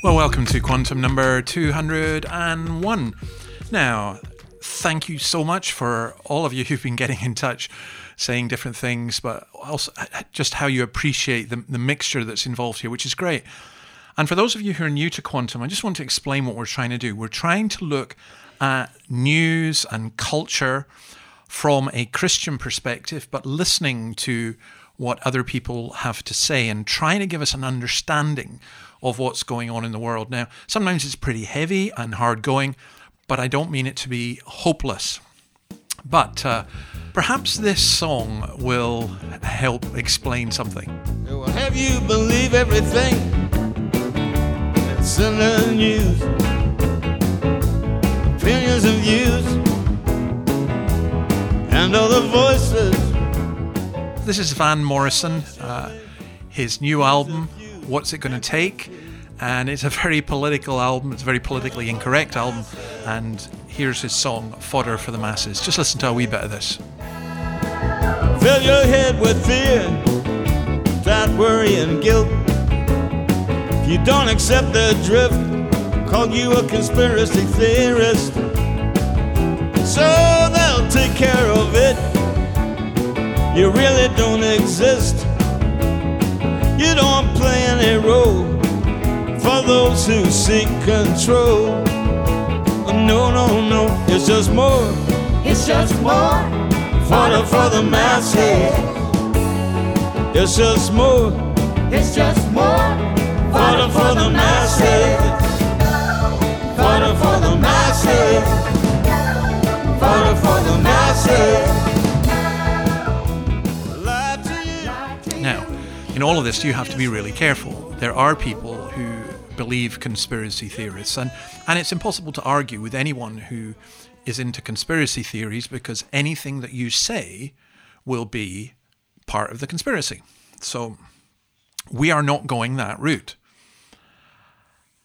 Well, welcome to Quantum number 201. Now, thank you so much for all of you who've been getting in touch saying different things, but also uh, uh, just how you appreciate the, the mixture that's involved here, which is great. And for those of you who are new to quantum, I just want to explain what we're trying to do. We're trying to look at news and culture from a Christian perspective, but listening to what other people have to say and trying to give us an understanding of what's going on in the world. Now, sometimes it's pretty heavy and hard going, but I don't mean it to be hopeless. But uh, perhaps this song will help explain something. Have you believe everything that's in the news? Opinions of views and other voices. This is Van Morrison, uh, his new album, What's It Gonna Take? And it's a very political album, it's a very politically incorrect album. And here's his song, Fodder for the Masses. Just listen to a wee bit of this. Fill your head with fear, that worry and guilt. If you don't accept the drift, call you a conspiracy theorist. So they'll take care of it. You really don't exist. You don't play any role for those who seek control. No, no, no, it's just more. It's just more. For the, for the masses. It's just more. It's just more. For the, for the masses. For the, for the masses for the Now, in all of this, you have to be really careful. There are people who believe conspiracy theorists, and, and it's impossible to argue with anyone who is into conspiracy theories because anything that you say will be part of the conspiracy. So we are not going that route.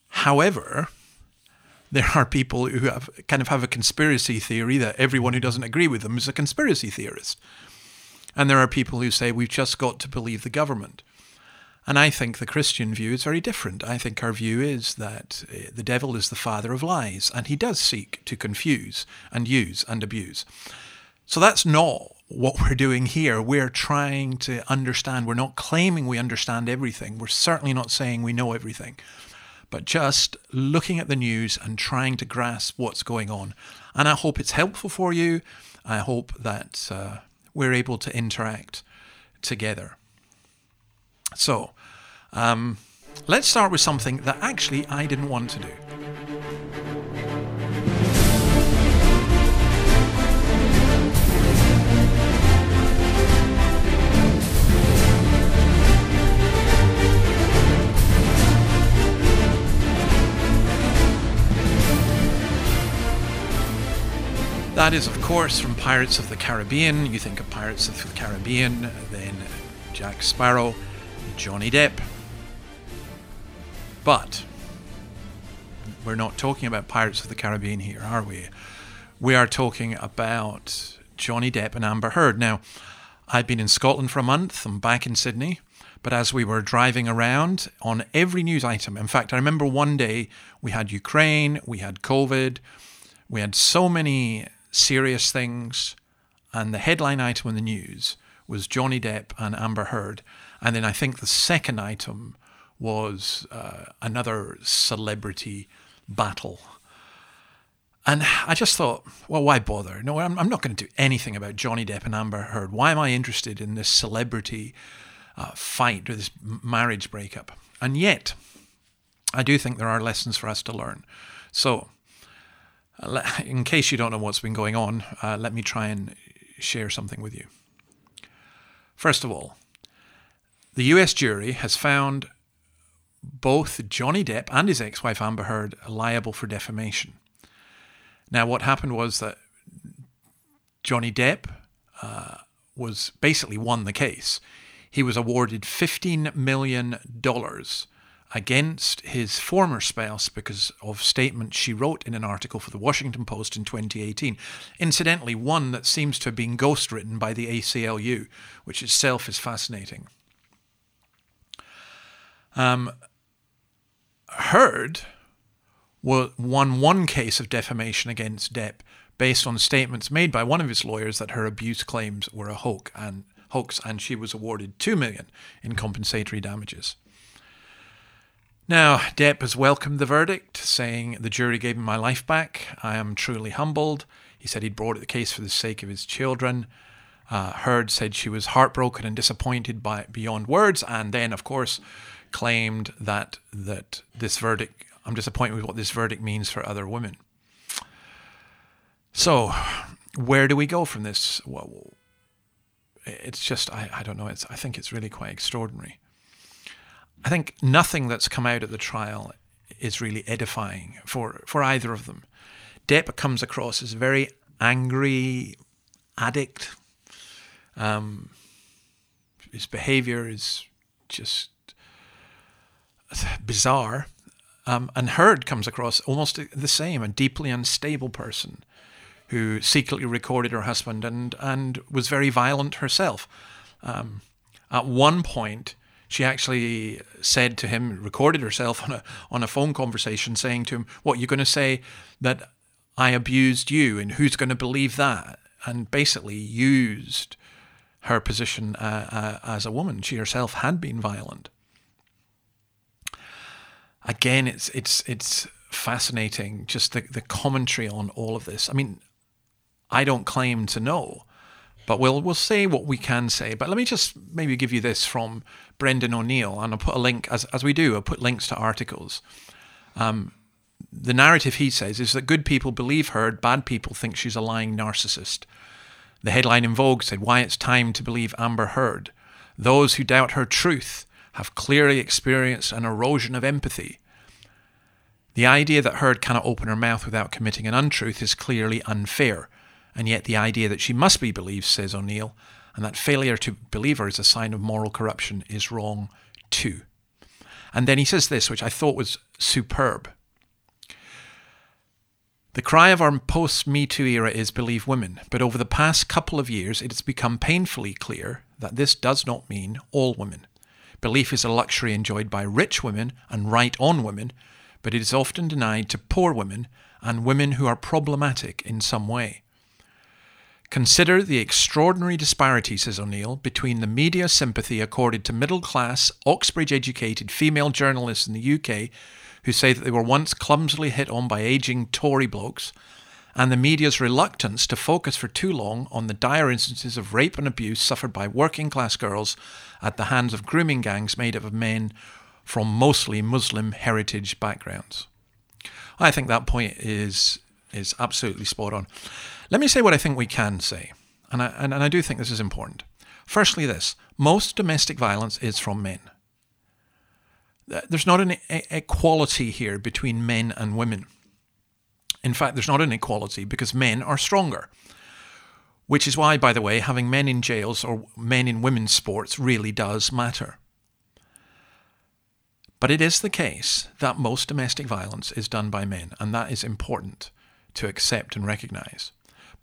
However, there are people who have kind of have a conspiracy theory that everyone who doesn't agree with them is a conspiracy theorist. And there are people who say we've just got to believe the government. And I think the Christian view is very different. I think our view is that eh, the devil is the father of lies, and he does seek to confuse and use and abuse. So that's not what we're doing here. We're trying to understand. We're not claiming we understand everything. We're certainly not saying we know everything but just looking at the news and trying to grasp what's going on. And I hope it's helpful for you. I hope that uh, we're able to interact together. So, um, let's start with something that actually I didn't want to do. That is, of course, from Pirates of the Caribbean. You think of Pirates of the Caribbean, then Jack Sparrow, Johnny Depp. But we're not talking about Pirates of the Caribbean here, are we? We are talking about Johnny Depp and Amber Heard. Now, I'd been in Scotland for a month. I'm back in Sydney. But as we were driving around on every news item, in fact, I remember one day we had Ukraine, we had COVID, we had so many serious things. And the headline item in the news was Johnny Depp and Amber Heard. And then I think the second item was uh, another celebrity battle. And I just thought, well, why bother? No, I'm, I'm not going to do anything about Johnny Depp and Amber Heard. Why am I interested in this celebrity uh, fight or this marriage breakup? And yet, I do think there are lessons for us to learn. So in case you don't know what's been going on, uh, let me try and share something with you. First of all, the US jury has found both Johnny Depp and his ex wife Amber Heard liable for defamation. Now, what happened was that Johnny Depp uh, was basically won the case. He was awarded $15 million against his former spouse because of statements she wrote in an article for the Washington Post in 2018. Incidentally, one that seems to have been ghostwritten by the ACLU, which itself is fascinating. Um, Heard won one case of defamation against Depp based on statements made by one of his lawyers that her abuse claims were a hoax and hoax and she was awarded 2 million in compensatory damages. Now, Depp has welcomed the verdict, saying the jury gave him my life back. I am truly humbled. He said he'd brought the case for the sake of his children. Uh, Heard said she was heartbroken and disappointed by beyond words, and then, of course, claimed that that this verdict. I'm disappointed with what this verdict means for other women. So, where do we go from this? Well, it's just I, I don't know. It's I think it's really quite extraordinary. I think nothing that's come out of the trial is really edifying for, for either of them. Depp comes across as a very angry addict. Um, his behavior is just bizarre. Um, and Heard comes across almost the same, a deeply unstable person who secretly recorded her husband and, and was very violent herself. Um, at one point, she actually said to him, recorded herself on a on a phone conversation, saying to him, "What you're going to say that I abused you, and who's going to believe that?" And basically used her position uh, uh, as a woman. She herself had been violent. Again, it's it's it's fascinating just the the commentary on all of this. I mean, I don't claim to know, but we'll we'll say what we can say. But let me just maybe give you this from Brendan O'Neill, and I'll put a link as as we do. I'll put links to articles. Um, the narrative he says is that good people believe her, bad people think she's a lying narcissist. The headline in Vogue said, "Why it's time to believe Amber Heard." Those who doubt her truth have clearly experienced an erosion of empathy. The idea that Heard cannot open her mouth without committing an untruth is clearly unfair. And yet, the idea that she must be believed, says O'Neill, and that failure to believe her is a sign of moral corruption is wrong too. And then he says this, which I thought was superb. The cry of our post Me Too era is believe women, but over the past couple of years it has become painfully clear that this does not mean all women. Belief is a luxury enjoyed by rich women and right on women, but it is often denied to poor women and women who are problematic in some way. Consider the extraordinary disparity, says O'Neill, between the media sympathy accorded to middle class, Oxbridge educated female journalists in the UK who say that they were once clumsily hit on by aging Tory blokes, and the media's reluctance to focus for too long on the dire instances of rape and abuse suffered by working class girls at the hands of grooming gangs made up of men from mostly Muslim heritage backgrounds. I think that point is is absolutely spot on. Let me say what I think we can say, and I, and, and I do think this is important. Firstly, this most domestic violence is from men. There's not an equality here between men and women. In fact, there's not an equality because men are stronger. Which is why, by the way, having men in jails or men in women's sports really does matter. But it is the case that most domestic violence is done by men, and that is important to accept and recognize.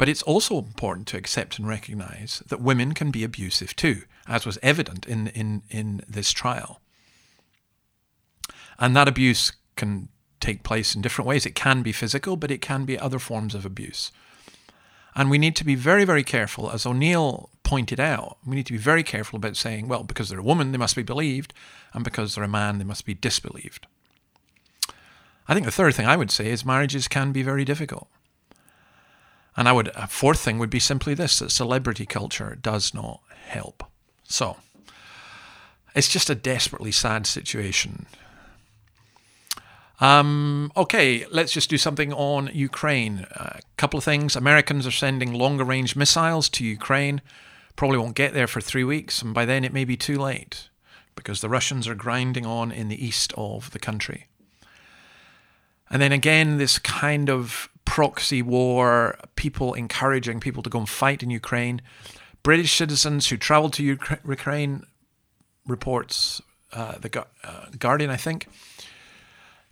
But it's also important to accept and recognize that women can be abusive too, as was evident in, in, in this trial. And that abuse can take place in different ways. It can be physical, but it can be other forms of abuse. And we need to be very, very careful, as O'Neill pointed out, we need to be very careful about saying, well, because they're a woman, they must be believed, and because they're a man, they must be disbelieved. I think the third thing I would say is marriages can be very difficult. And I would a fourth thing would be simply this that celebrity culture does not help. So it's just a desperately sad situation. Um, okay, let's just do something on Ukraine. A uh, couple of things. Americans are sending longer range missiles to Ukraine. Probably won't get there for three weeks, and by then it may be too late because the Russians are grinding on in the east of the country. And then again, this kind of proxy war, people encouraging people to go and fight in Ukraine. British citizens who traveled to Ukraine, reports uh, the uh, Guardian, I think,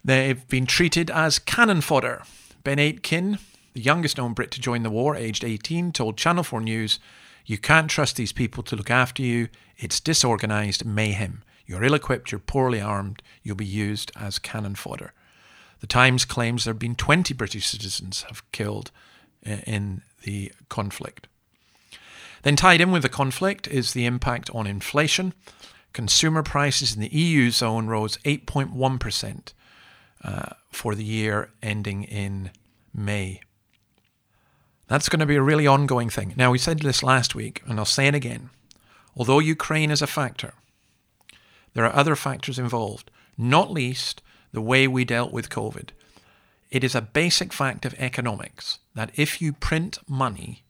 they've been treated as cannon fodder. Ben Aitken, the youngest known Brit to join the war, aged 18, told Channel 4 News, You can't trust these people to look after you. It's disorganised mayhem. You're ill equipped, you're poorly armed, you'll be used as cannon fodder. The Times claims there have been 20 British citizens have killed uh, in the conflict. Then tied in with the conflict is the impact on inflation. Consumer prices in the EU zone rose 8.1% uh, for the year ending in May. That's going to be a really ongoing thing. Now, we said this last week, and I'll say it again. Although Ukraine is a factor, there are other factors involved, not least the way we dealt with COVID. It is a basic fact of economics that if you print money,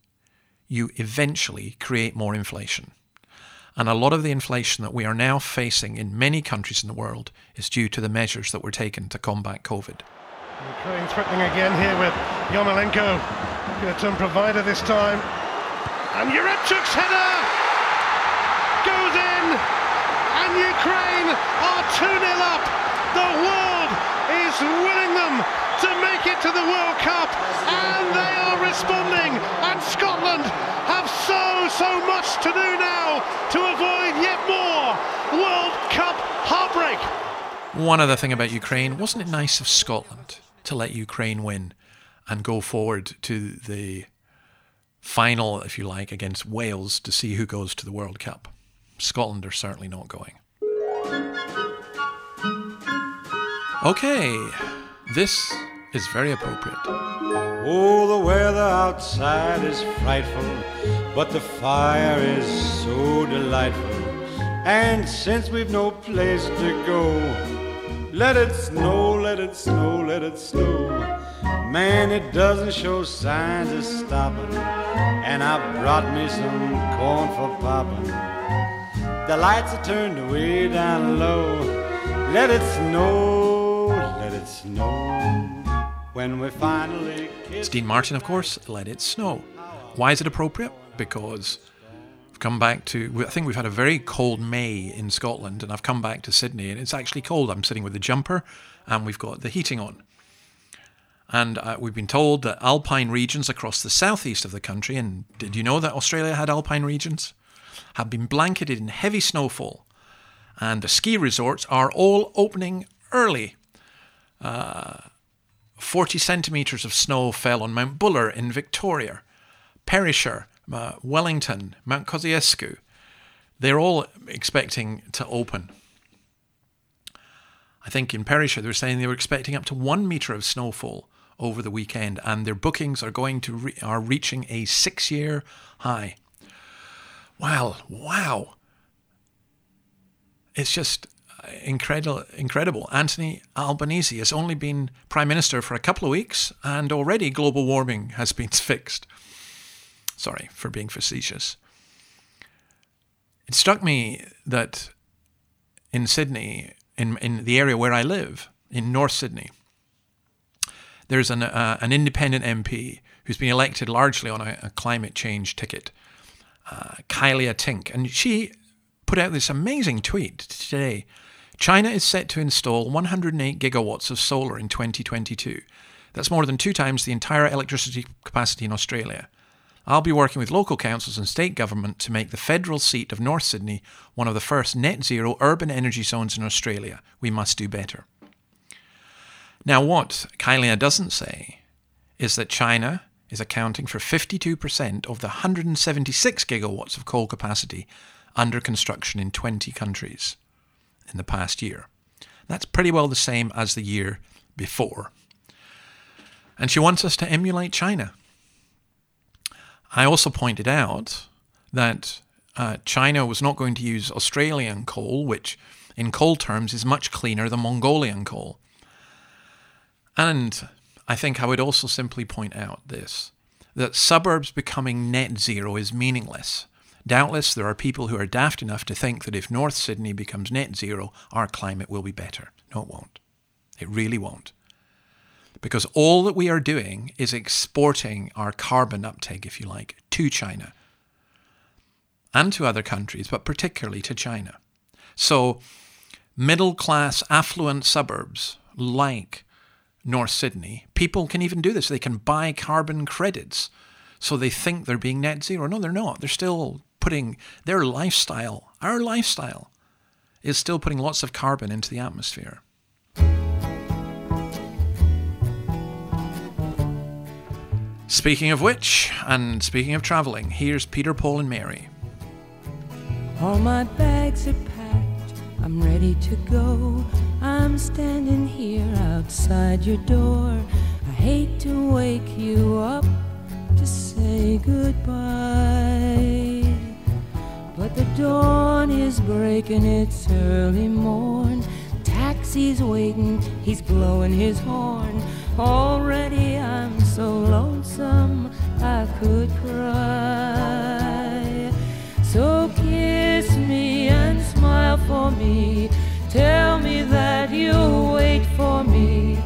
you eventually create more inflation. And a lot of the inflation that we are now facing in many countries in the world is due to the measures that were taken to combat COVID. Ukraine threatening again here with Yarmolenko. Going to turn provider this time. And Yaremchuk's header goes in. And Ukraine are 2 0 up. The world is willing them to make it to the World Cup. And they are responding. And Scotland have so, so much to do now to avoid yet more World Cup heartbreak. One other thing about Ukraine, wasn't it nice of Scotland to let Ukraine win and go forward to the final, if you like, against Wales to see who goes to the World Cup. Scotland are certainly not going. Okay, this is very appropriate. Oh, the weather outside is frightful, but the fire is so delightful. And since we've no place to go, let it snow, let it snow, let it snow. Man, it doesn't show signs of stopping. And I brought me some corn for popping. The lights are turned way down low. Let it snow, it snow. When we finally. It's Dean Martin, of course, Let It Snow. Why is it appropriate? Because come back to, I think we've had a very cold May in Scotland, and I've come back to Sydney, and it's actually cold. I'm sitting with a jumper, and we've got the heating on. And uh, we've been told that alpine regions across the southeast of the country, and did you know that Australia had alpine regions, have been blanketed in heavy snowfall. And the ski resorts are all opening early. Uh, 40 centimetres of snow fell on Mount Buller in Victoria. Perisher uh, Wellington, Mount Kosciuszko, they're all expecting to open. I think in Perisher they were saying they were expecting up to one meter of snowfall over the weekend, and their bookings are going to re- are reaching a six-year high. Wow! Wow! It's just incredible. Incredible. Anthony Albanese has only been prime minister for a couple of weeks, and already global warming has been fixed. Sorry for being facetious. It struck me that in Sydney, in, in the area where I live, in North Sydney, there's an, uh, an independent MP who's been elected largely on a, a climate change ticket, uh, Kylea Tink. And she put out this amazing tweet today. China is set to install 108 gigawatts of solar in 2022. That's more than two times the entire electricity capacity in Australia. I'll be working with local councils and state government to make the federal seat of North Sydney one of the first net zero urban energy zones in Australia. We must do better. Now, what Kylea doesn't say is that China is accounting for 52% of the 176 gigawatts of coal capacity under construction in 20 countries in the past year. That's pretty well the same as the year before. And she wants us to emulate China. I also pointed out that uh, China was not going to use Australian coal, which in coal terms is much cleaner than Mongolian coal. And I think I would also simply point out this that suburbs becoming net zero is meaningless. Doubtless, there are people who are daft enough to think that if North Sydney becomes net zero, our climate will be better. No, it won't. It really won't. Because all that we are doing is exporting our carbon uptake, if you like, to China and to other countries, but particularly to China. So, middle class, affluent suburbs like North Sydney, people can even do this. They can buy carbon credits. So they think they're being net zero. No, they're not. They're still putting their lifestyle, our lifestyle, is still putting lots of carbon into the atmosphere. Speaking of which, and speaking of travelling, here's Peter, Paul, and Mary. All my bags are packed, I'm ready to go. I'm standing here outside your door. I hate to wake you up to say goodbye. But the dawn is breaking, it's early morn. Taxi's waiting, he's blowing his horn. Already I'm so lonesome I could cry. So kiss me and smile for me. Tell me that you'll wait for me.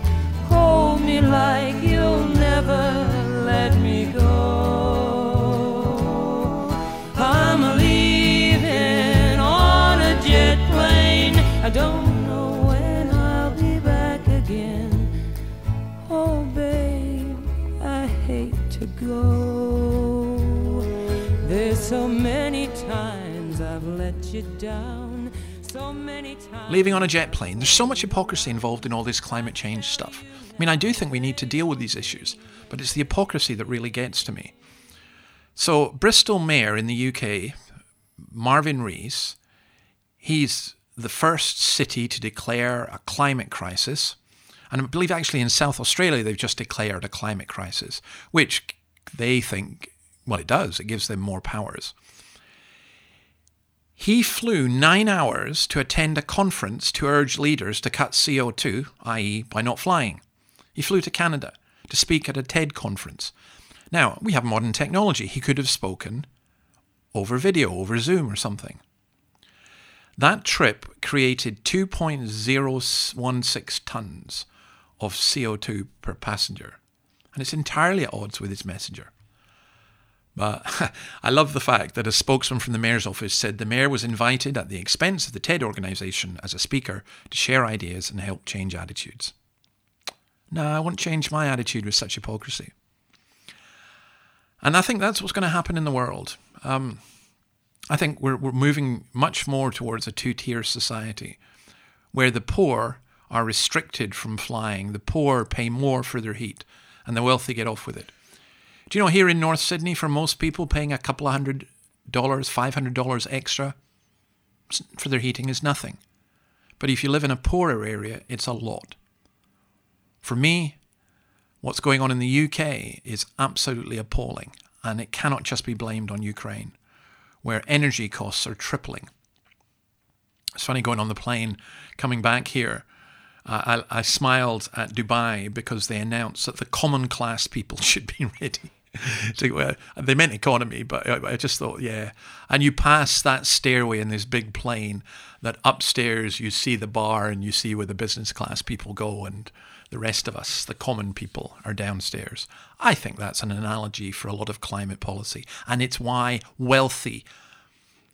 You down. So many times. Leaving on a jet plane, there's so much hypocrisy involved in all this climate change stuff. I mean, I do think we need to deal with these issues, but it's the hypocrisy that really gets to me. So, Bristol Mayor in the UK, Marvin Rees, he's the first city to declare a climate crisis. And I believe actually in South Australia, they've just declared a climate crisis, which they think, well, it does, it gives them more powers. He flew nine hours to attend a conference to urge leaders to cut CO2, i.e., by not flying. He flew to Canada to speak at a TED conference. Now, we have modern technology. He could have spoken over video, over Zoom or something. That trip created 2.016 tons of CO2 per passenger, and it's entirely at odds with its messenger. But I love the fact that a spokesman from the mayor's office said the mayor was invited at the expense of the TED organization as a speaker to share ideas and help change attitudes. No, I won't change my attitude with such hypocrisy. And I think that's what's going to happen in the world. Um, I think we're, we're moving much more towards a two tier society where the poor are restricted from flying, the poor pay more for their heat, and the wealthy get off with it. Do you know here in North Sydney, for most people, paying a couple of hundred dollars, five hundred dollars extra for their heating is nothing. But if you live in a poorer area, it's a lot. For me, what's going on in the UK is absolutely appalling, and it cannot just be blamed on Ukraine, where energy costs are tripling. It's funny going on the plane coming back here. Uh, I, I smiled at Dubai because they announced that the common class people should be ready. they meant economy, but I just thought, yeah. And you pass that stairway in this big plane that upstairs you see the bar and you see where the business class people go and the rest of us, the common people, are downstairs. I think that's an analogy for a lot of climate policy. And it's why wealthy,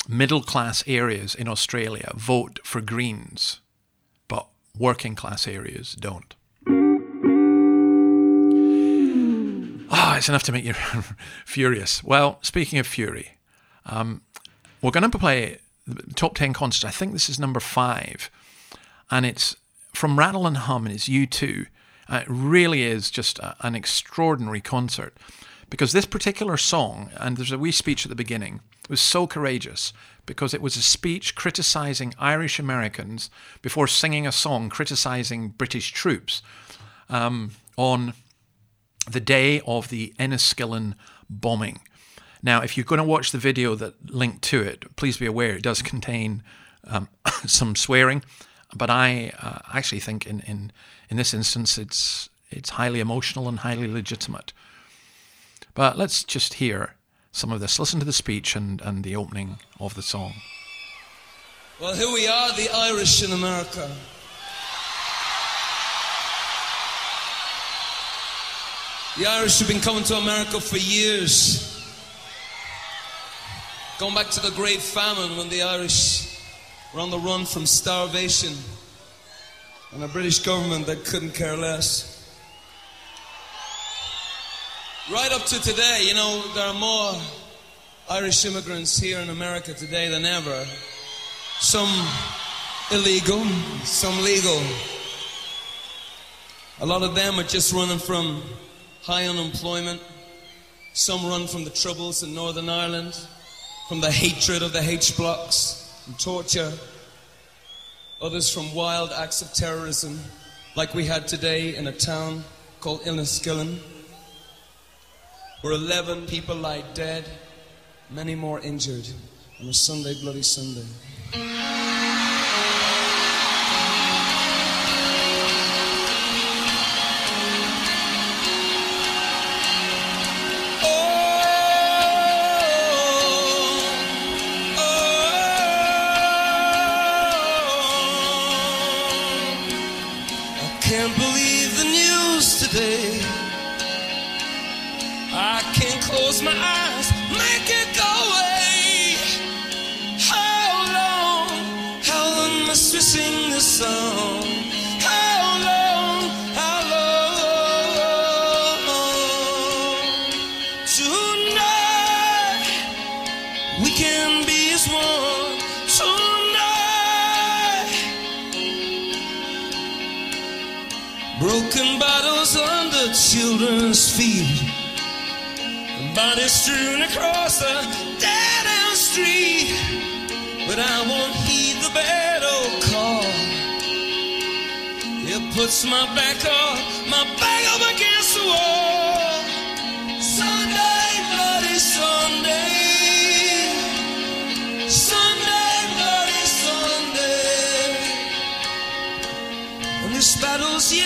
middle class areas in Australia vote for Greens, but working class areas don't. Oh, it's enough to make you furious. Well, speaking of fury, um, we're going to play the top 10 concerts. I think this is number five. And it's from Rattle and Hum, and it's U2. Uh, it really is just a, an extraordinary concert because this particular song, and there's a wee speech at the beginning, was so courageous because it was a speech criticizing Irish Americans before singing a song criticizing British troops um, on the day of the Enniskillen bombing. Now, if you're going to watch the video that linked to it, please be aware it does contain um, some swearing, but I uh, actually think in, in, in this instance it's, it's highly emotional and highly legitimate. But let's just hear some of this. Listen to the speech and, and the opening of the song. Well, here we are, the Irish in America. The Irish have been coming to America for years. Going back to the Great Famine when the Irish were on the run from starvation and a British government that couldn't care less. Right up to today, you know, there are more Irish immigrants here in America today than ever. Some illegal, some legal. A lot of them are just running from high unemployment. Some run from the troubles in Northern Ireland, from the hatred of the H blocks and torture. Others from wild acts of terrorism, like we had today in a town called Enniskillen, where 11 people lie dead, many more injured on a Sunday, Bloody Sunday.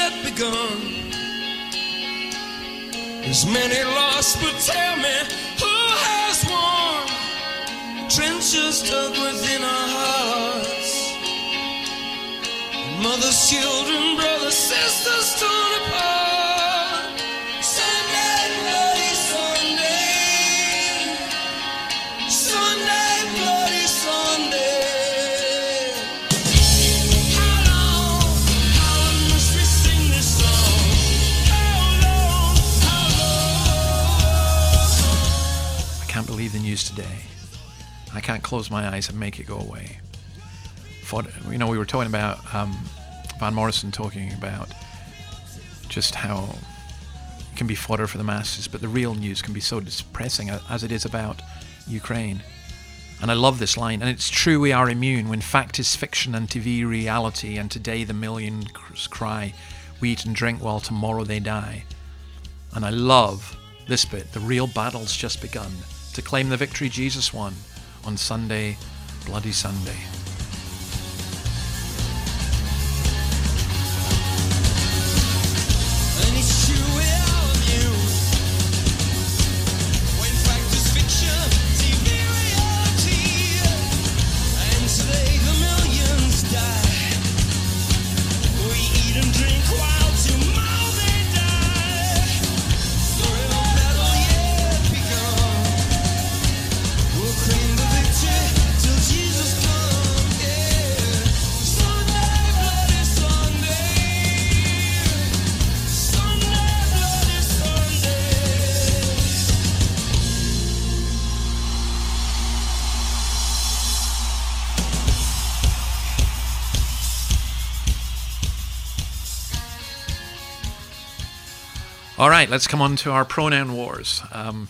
Yet begun. There's many lost, but tell me who has won? Trenches dug within our hearts. Mothers, children, brothers, sisters can't close my eyes and make it go away. For, you know, we were talking about um, Van Morrison talking about just how it can be fodder for the masses, but the real news can be so depressing as it is about Ukraine. And I love this line. And it's true we are immune when fact is fiction and TV reality, and today the millions cry, we eat and drink while tomorrow they die. And I love this bit. The real battle's just begun to claim the victory Jesus won on Sunday, Bloody Sunday. All right, let's come on to our pronoun wars. Um,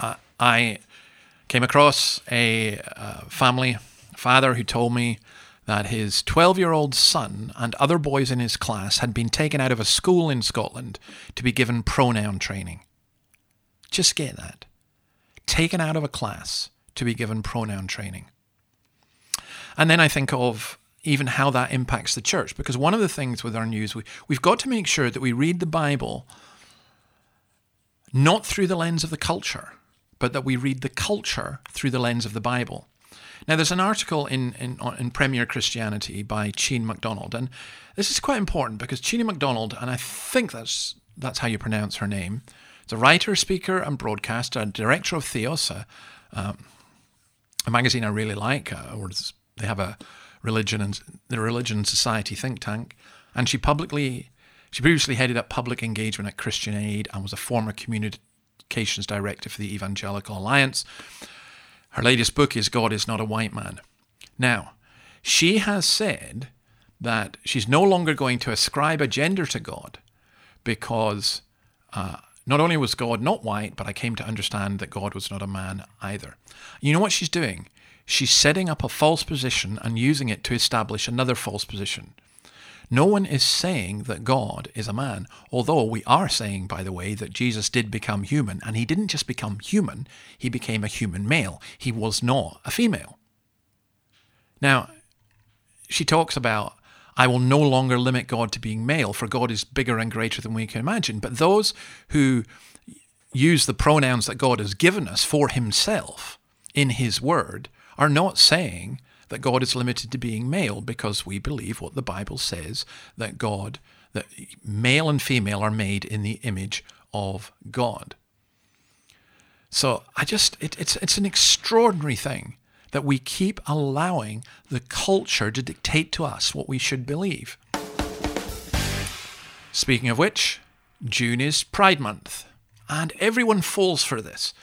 uh, I came across a uh, family father who told me that his 12 year old son and other boys in his class had been taken out of a school in Scotland to be given pronoun training. Just get that. Taken out of a class to be given pronoun training. And then I think of even how that impacts the church. Because one of the things with our news, we, we've got to make sure that we read the Bible not through the lens of the culture, but that we read the culture through the lens of the Bible. Now, there's an article in, in, in Premier Christianity by Chine McDonald, and this is quite important because Chine McDonald, and I think that's that's how you pronounce her name. Is a writer, speaker, and broadcaster, and director of Theos, a, um, a magazine I really like. Uh, or they have a religion and the religion and society think tank, and she publicly she previously headed up public engagement at Christian Aid and was a former communications director for the Evangelical Alliance. Her latest book is God is Not a White Man. Now, she has said that she's no longer going to ascribe a gender to God because uh, not only was God not white, but I came to understand that God was not a man either. You know what she's doing? She's setting up a false position and using it to establish another false position. No one is saying that God is a man, although we are saying, by the way, that Jesus did become human, and he didn't just become human, he became a human male. He was not a female. Now, she talks about, I will no longer limit God to being male, for God is bigger and greater than we can imagine. But those who use the pronouns that God has given us for himself in his word are not saying that God is limited to being male because we believe what the Bible says that God, that male and female are made in the image of God. So I just, it, it's, it's an extraordinary thing that we keep allowing the culture to dictate to us what we should believe. Speaking of which, June is Pride Month, and everyone falls for this.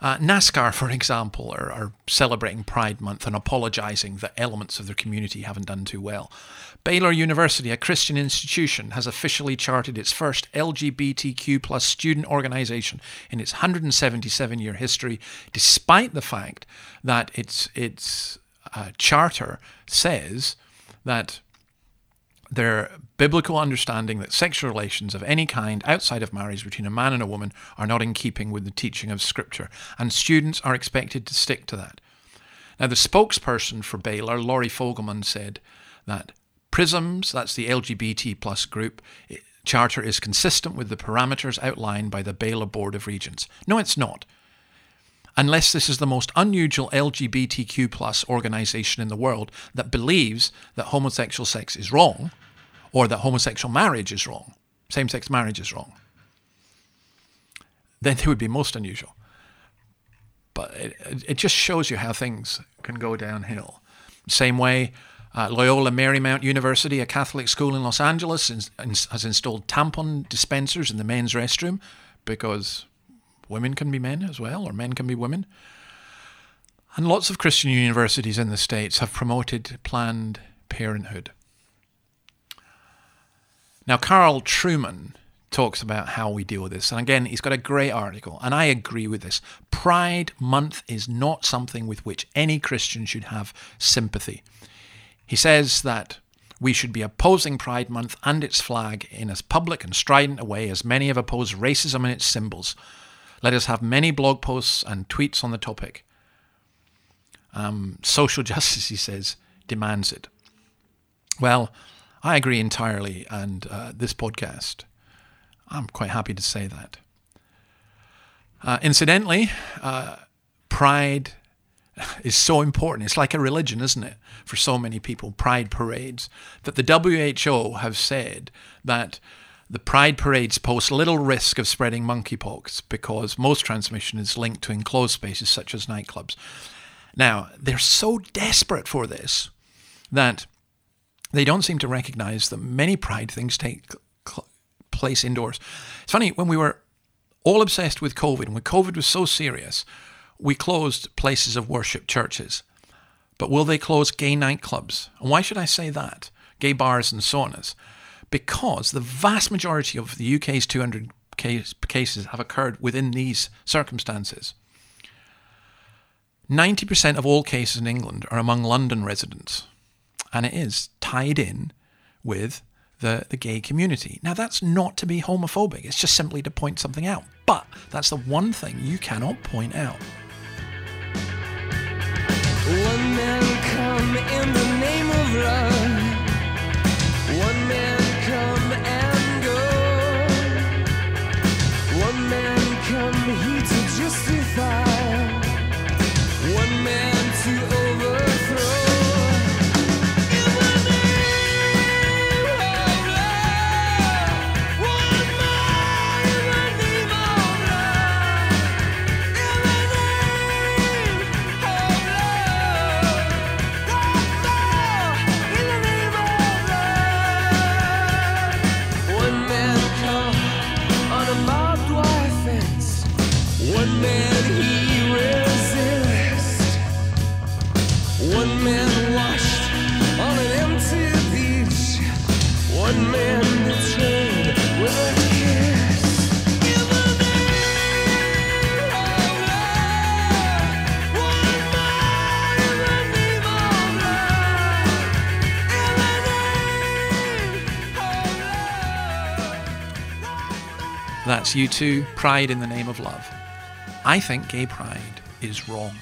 Uh, NASCAR, for example, are, are, celebrating Pride Month and apologising that elements of their community haven't done too well. Baylor University, a Christian institution, has officially charted its first LGBTQ plus student organisation in its 177-year history, despite the fact that its its uh, charter says that their biblical understanding that sexual relations of any kind outside of marriage between a man and a woman are not in keeping with the teaching of Scripture, and students are expected to stick to that. Now, the spokesperson for Baylor, Lori Fogleman, said that PRISMS, that's the LGBT plus group, charter is consistent with the parameters outlined by the Baylor Board of Regents. No, it's not. Unless this is the most unusual LGBTQ plus organization in the world that believes that homosexual sex is wrong, or that homosexual marriage is wrong, same sex marriage is wrong, then they would be most unusual. But it, it just shows you how things can go downhill. Same way, uh, Loyola Marymount University, a Catholic school in Los Angeles, has installed tampon dispensers in the men's restroom because women can be men as well, or men can be women. And lots of Christian universities in the States have promoted Planned Parenthood. Now, Carl Trueman talks about how we deal with this. And again, he's got a great article, and I agree with this. Pride Month is not something with which any Christian should have sympathy. He says that we should be opposing Pride Month and its flag in as public and strident a way as many have opposed racism and its symbols. Let us have many blog posts and tweets on the topic. Um, social justice, he says, demands it. Well, I agree entirely, and uh, this podcast, I'm quite happy to say that. Uh, incidentally, uh, pride is so important. It's like a religion, isn't it, for so many people, pride parades, that the WHO have said that the pride parades pose little risk of spreading monkeypox because most transmission is linked to enclosed spaces such as nightclubs. Now, they're so desperate for this that they don't seem to recognize that many pride things take place indoors. It's funny, when we were all obsessed with COVID, when COVID was so serious, we closed places of worship, churches. But will they close gay nightclubs? And why should I say that? Gay bars and saunas. Because the vast majority of the UK's 200 case, cases have occurred within these circumstances. 90% of all cases in England are among London residents and it is tied in with the, the gay community. Now, that's not to be homophobic, it's just simply to point something out. But that's the one thing you cannot point out. One man come in the name of love. That's U2, Pride in the Name of Love. I think gay pride is wrong.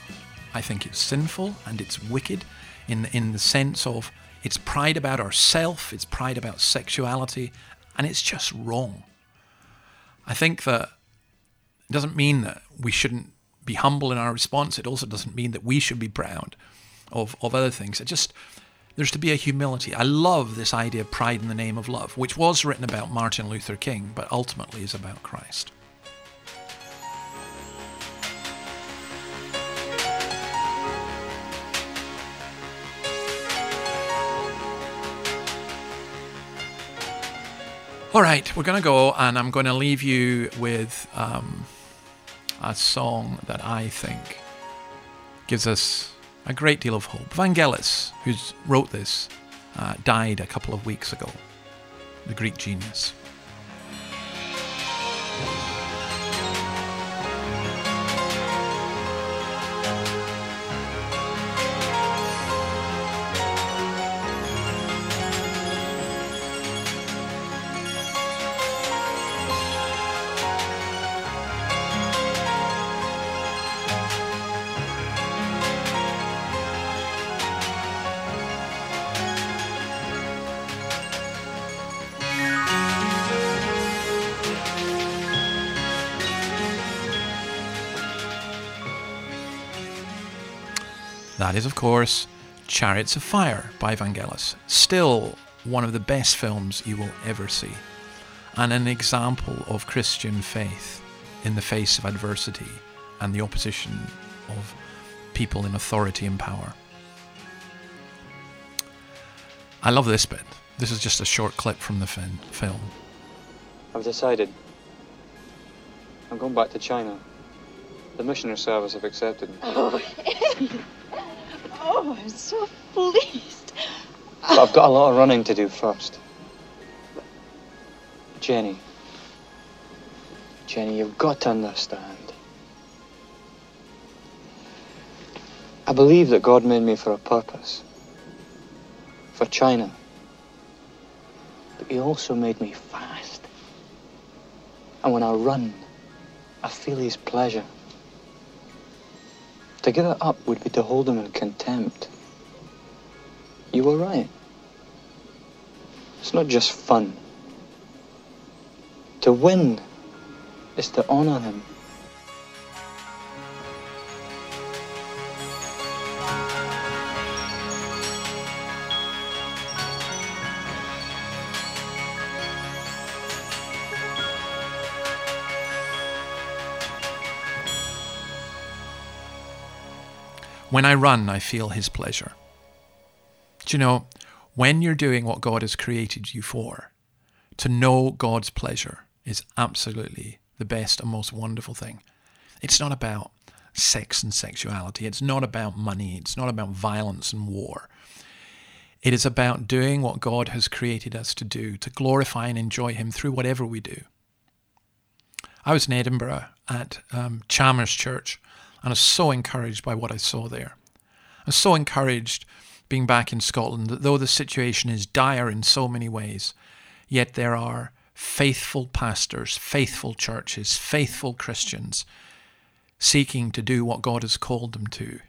I think it's sinful and it's wicked in, in the sense of it's pride about ourself, it's pride about sexuality, and it's just wrong. I think that it doesn't mean that we shouldn't be humble in our response. It also doesn't mean that we should be proud of, of other things. It just there's to be a humility. I love this idea of pride in the name of love, which was written about Martin Luther King, but ultimately is about Christ. All right, we're going to go, and I'm going to leave you with um, a song that I think gives us a great deal of hope. Vangelis, who wrote this, uh, died a couple of weeks ago, the Greek genius. Is, of course, Chariots of Fire by Vangelis. Still one of the best films you will ever see, and an example of Christian faith in the face of adversity and the opposition of people in authority and power. I love this bit. This is just a short clip from the fin- film. I've decided. I'm going back to China. The missionary service have accepted me. Oh, oh I'm so pleased. But I've got a lot of running to do first. Jenny. Jenny, you've got to understand. I believe that God made me for a purpose. For China. But He also made me fast. And when I run, I feel His pleasure. To give it up would be to hold Him in contempt. You were right. It's not just fun. To win is to honor Him. When I run, I feel His pleasure. Do you know, when you're doing what God has created you for, to know God's pleasure is absolutely the best and most wonderful thing. It's not about sex and sexuality, it's not about money, it's not about violence and war. It is about doing what God has created us to do, to glorify and enjoy Him through whatever we do. I was in Edinburgh at um, Chalmers Church and I was so encouraged by what I saw there. I was so encouraged being back in Scotland that though the situation is dire in so many ways, yet there are faithful pastors, faithful churches, faithful Christians seeking to do what God has called them to.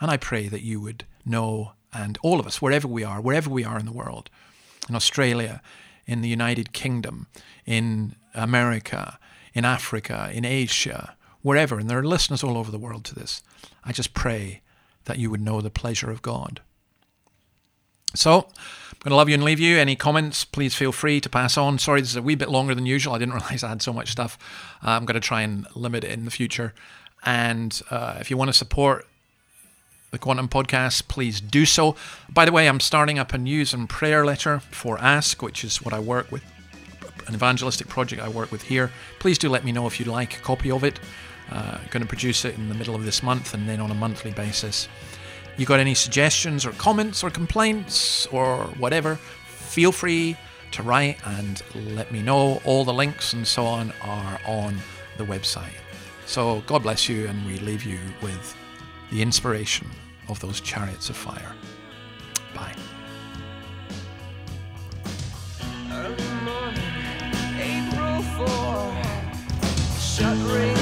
And I pray that you would know, and all of us, wherever we are, wherever we are in the world, in Australia, in the United Kingdom, in America, in Africa, in Asia, wherever, and there are listeners all over the world to this. I just pray that you would know the pleasure of God. So, I'm going to love you and leave you. Any comments, please feel free to pass on. Sorry, this is a wee bit longer than usual. I didn't realize I had so much stuff. Uh, I'm going to try and limit it in the future. And uh, if you want to support the Quantum Podcast, please do so. By the way, I'm starting up a news and prayer letter for Ask, which is what I work with, an evangelistic project I work with here. Please do let me know if you'd like a copy of it. Uh, going to produce it in the middle of this month and then on a monthly basis. You got any suggestions or comments or complaints or whatever? Feel free to write and let me know. All the links and so on are on the website. So God bless you, and we leave you with the inspiration of those chariots of fire. Bye. Early morning, April 4, shut rain.